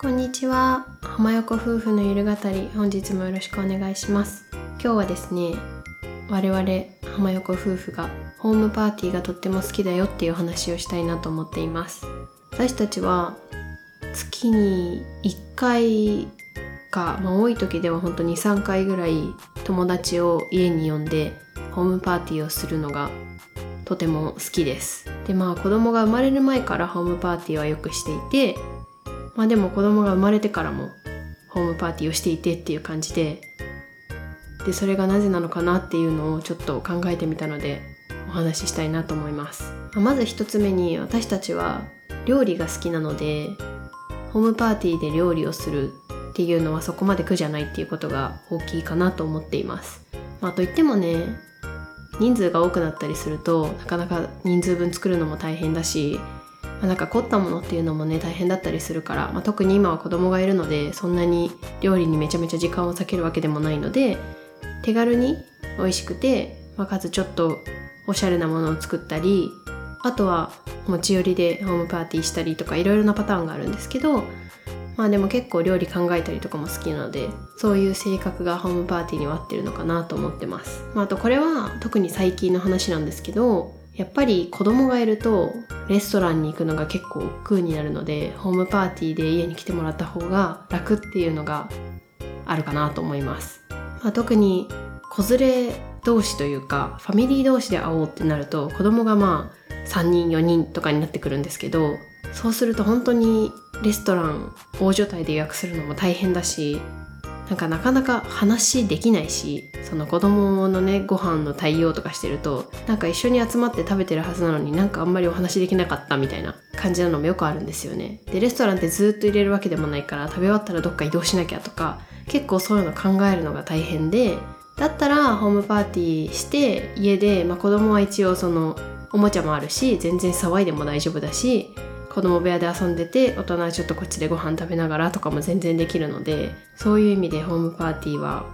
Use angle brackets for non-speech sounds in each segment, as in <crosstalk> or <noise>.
こんにちは。浜横夫婦のゆる語り本日もよろしくお願いします。今日はですね我々浜横夫婦がホームパーティーがとっても好きだよっていう話をしたいなと思っています。私たちは月に1回か、まあ、多い時では本当に3回ぐらい友達を家に呼んでホームパーティーをするのがとても好きです。でまあ子供が生まれる前からホームパーティーはよくしていてまあでも子供が生まれてからもホームパーティーをしていてっていう感じででそれがなぜなのかなっていうのをちょっと考えてみたのでお話ししたいなと思います。まず一つ目に私たちは料理が好きなのでホームパーティーで料理をするっていうのはそこまで苦じゃないっていうことが大きいかなと思っています。まあといってもね人数が多くなったりするとなかなか人数分作るのも大変だし、まあ、なんか凝ったものっていうのもね大変だったりするから、まあ、特に今は子供がいるのでそんなに料理にめちゃめちゃ時間を割けるわけでもないので手軽に美味しくて、まあ、かつちょっとおしゃれなものを作ったりあとは持ち寄りでホームパーティーしたりとかいろいろなパターンがあるんですけどまあでも結構料理考えたりとかも好きなのでそういう性格がホームパーティーには合ってるのかなと思ってます、まあ、あとこれは特に最近の話なんですけどやっぱり子供がいるとレストランに行くのが結構億劫になるのでホームパーティーで家に来てもらった方が楽っていうのがあるかなと思います、まあ、特に子連れ同士というかファミリー同士で会おうってなると子供がまあ3人4人とかになってくるんですけどそうすると本当にレストラン大所帯で予約するのも大変だしなんかなかなか話できないしその子供のねご飯の対応とかしてるとなんか一緒に集まって食べてるはずなのになんかあんまりお話できなかったみたいな感じなのもよくあるんですよね。でレストランってずっと入れるわけでもないから食べ終わったらどっか移動しなきゃとか結構そういうの考えるのが大変でだったらホームパーティーして家で、まあ、子供は一応そのおもちゃもあるし全然騒いでも大丈夫だし子供部屋で遊んでて大人はちょっとこっちでご飯食べながらとかも全然できるのでそういう意味でホームパーティーは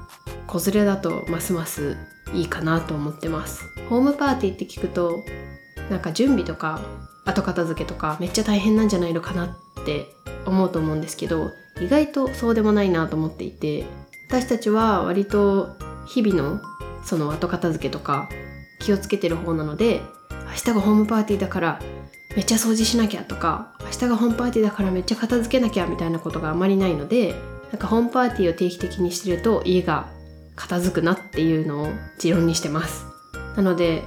子連れだとますますいいかなと思ってます。ホームパーティーって聞くとなんか準備とか後片付けとかめっちゃ大変なんじゃないのかなって思うと思うんですけど意外とそうでもないなと思っていて私たちは割と日々のその後片付けとか気をつけてる方なので明日がホームパーティーだからめっちゃ掃除しなきゃとか明日がホームパーティーだからめっちゃ片付けなきゃみたいなことがあまりないのでなんかホームパーティーを定期的にしてると家が片付くなっていうのを持論にしてます。なので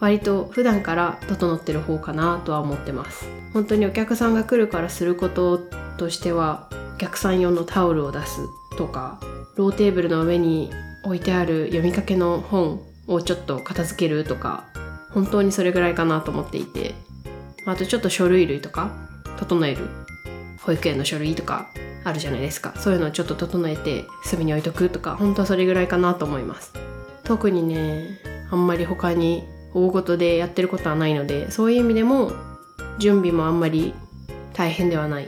割と普段から整ってる方かなとは思ってます。本当にお客さんが来るからすることとしてはお客さん用のタオルを出すとかローテーブルの上に置いてある読みかけの本をちょっと片付けるとか本当にそれぐらいかなと思っていて。あとちょっと書類類とか整える。保育園の書類とかあるじゃないですか。そういうのをちょっと整えて隅に置いとくとか本当はそれぐらいかなと思います。特にねあんまり他に大事でやってることはないのでそういう意味でも準備もあんまり大変ではない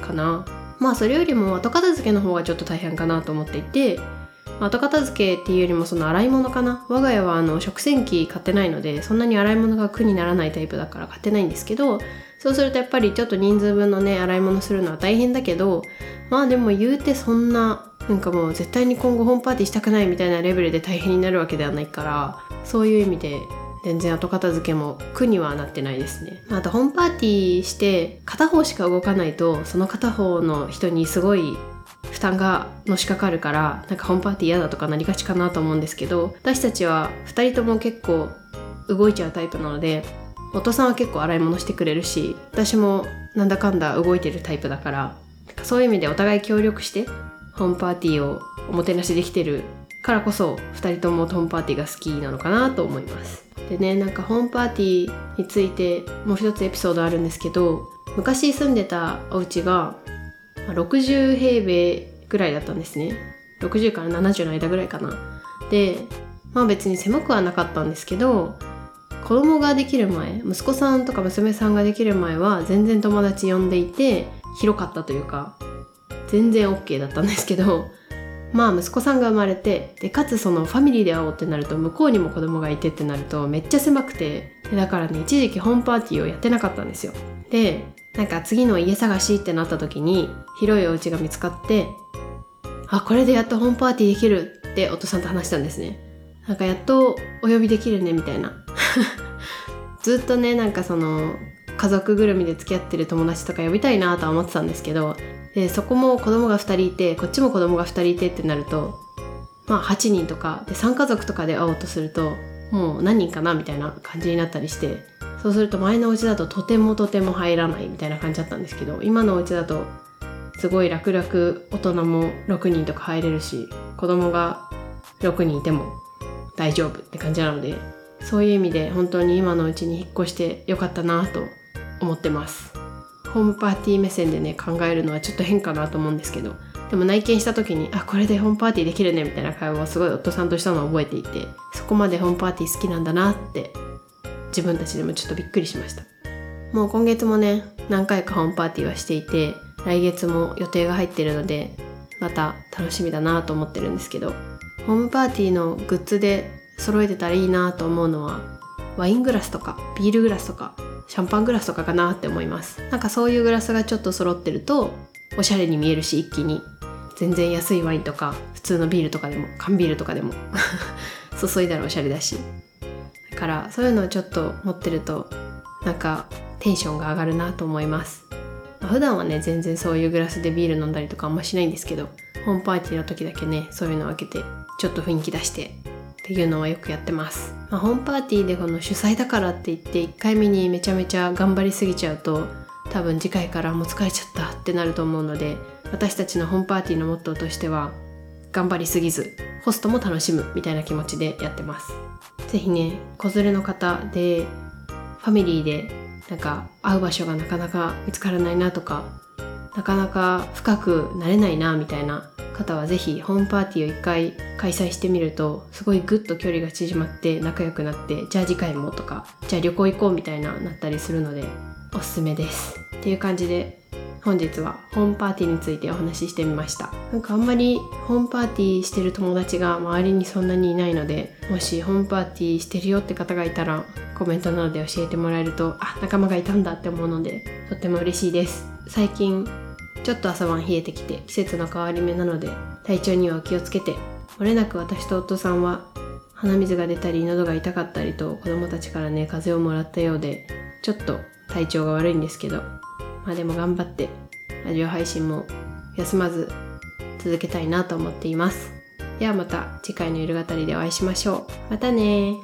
かな。まあそれよりも後片付けの方がちょっと大変かなと思っていて後片付けっていうよりもその洗い物かな我が家はあの食洗機買ってないのでそんなに洗い物が苦にならないタイプだから買ってないんですけどそうするとやっぱりちょっと人数分のね洗い物するのは大変だけどまあでも言うてそんななんかもう絶対に今後ホームパーティーしたくないみたいなレベルで大変になるわけではないからそういう意味で全然後片付けも苦にはなってないですね。あとホームパーティーして片方しか動かないとその片方の人にすごい担がのしかかるからなんかホームパーティー嫌だとかなりがちかなと思うんですけど私たちは2人とも結構動いちゃうタイプなのでお父さんは結構洗い物してくれるし私もなんだかんだ動いてるタイプだからそういう意味でお互い協力してホームパーティーをおもてなしできてるからこそ2人ともホームパーティーが好きなのかなと思います。でねなんかホームパーティーについてもう一つエピソードあるんですけど昔住んでたお家が60平米ぐらいだったんですね。60から70の間ぐらいかな。でまあ別に狭くはなかったんですけど子供ができる前息子さんとか娘さんができる前は全然友達呼んでいて広かったというか全然 OK だったんですけど <laughs> まあ息子さんが生まれてでかつそのファミリーで会おうってなると向こうにも子供がいてってなるとめっちゃ狭くてだからね一時期ホームパーティーをやってなかったんですよ。でなんか次の家探しってなった時に広いお家が見つかってあこれでやっとホームパーティーできるってお父さんと話したんですね。なんかやっとお呼びできるねみたいな。<laughs> ずっとねなんかその家族ぐるみで付き合ってる友達とか呼びたいなとは思ってたんですけどでそこも子供が2人いてこっちも子供が2人いてってなるとまあ8人とかで3家族とかで会おうとするともう何人かなみたいな感じになったりしてそうすると前のお家だととてもとても入らないみたいな感じだったんですけど今のお家だとすごい楽々大人も6人とか入れるし子供が6人いても大丈夫って感じなのでそういう意味で本当に今のうちに引っ越してよかったなと思ってます。ホームパーティー目線でね考えるのはちょっと変かなと思うんですけどでも内見した時にあこれでホームパーティーできるねみたいな会話をすごい夫さんとしたのを覚えていてそこまでホームパーティー好きなんだなって自分たちでもちょっとびっくりしました。もう今月もね何回かホームパーティーはしていて来月も予定が入ってるのでまた楽しみだなと思ってるんですけどホームパーティーのグッズで揃えてたらいいなと思うのはワイングラスとかビールグラスとかシャンパングラスとかかなって思います。なんかそういうグラスがちょっと揃ってるとおしゃれに見えるし一気に。全然安いワインとか普通のビールとかでも缶ビールとかでも <laughs> 注いだらおしゃれだし。だからそういうのをちょっと持ってるとなんかテンションが上がるなと思います、普段はね全然そういうグラスでビール飲んだりとかあんましないんですけどホームパーティーの時だけねそういうのを開けてちょっと雰囲気出してっていうのはよくやってます、まあ、ホームパーティーでこの主催だからって言って1回目にめちゃめちゃ頑張りすぎちゃうと多分次回からもう疲れちゃったってなると思うので私たちのホームパーティーのモットーとしては頑張りすぎずホストも楽しむみたいな気持ちでやってます。是非ね子連れの方でファミリーでなんか会う場所がなかなか見つからないなとかなかなか深くなれないなみたいな方は是非ホームパーティーを一回開催してみるとすごいグッと距離が縮まって仲良くなってじゃあ次回もとかじゃあ旅行行こうみたいななったりするのでおすすめです。っていう感じで本日はホームパーティーについてお話ししてみました。なんかあんまりホームパーティーしてる友達が周りにそんなにいないのでもしホームパーティーしてるよって方がいたらコメントなどで教えてもらえるとあ仲間がいたんだって思うのでとっても嬉しいです。最近ちょっと朝晩冷えてきて季節の変わり目なので体調には気をつけて漏れなく私と夫さんは鼻水が出たり喉が痛かったりと子供たちからね風邪をもらったようでちょっと体調が悪いんですけどまあでも頑張ってラジオ配信も休まず続けたいなと思っています。ではまた次回の夜語りでお会いしましょう。またね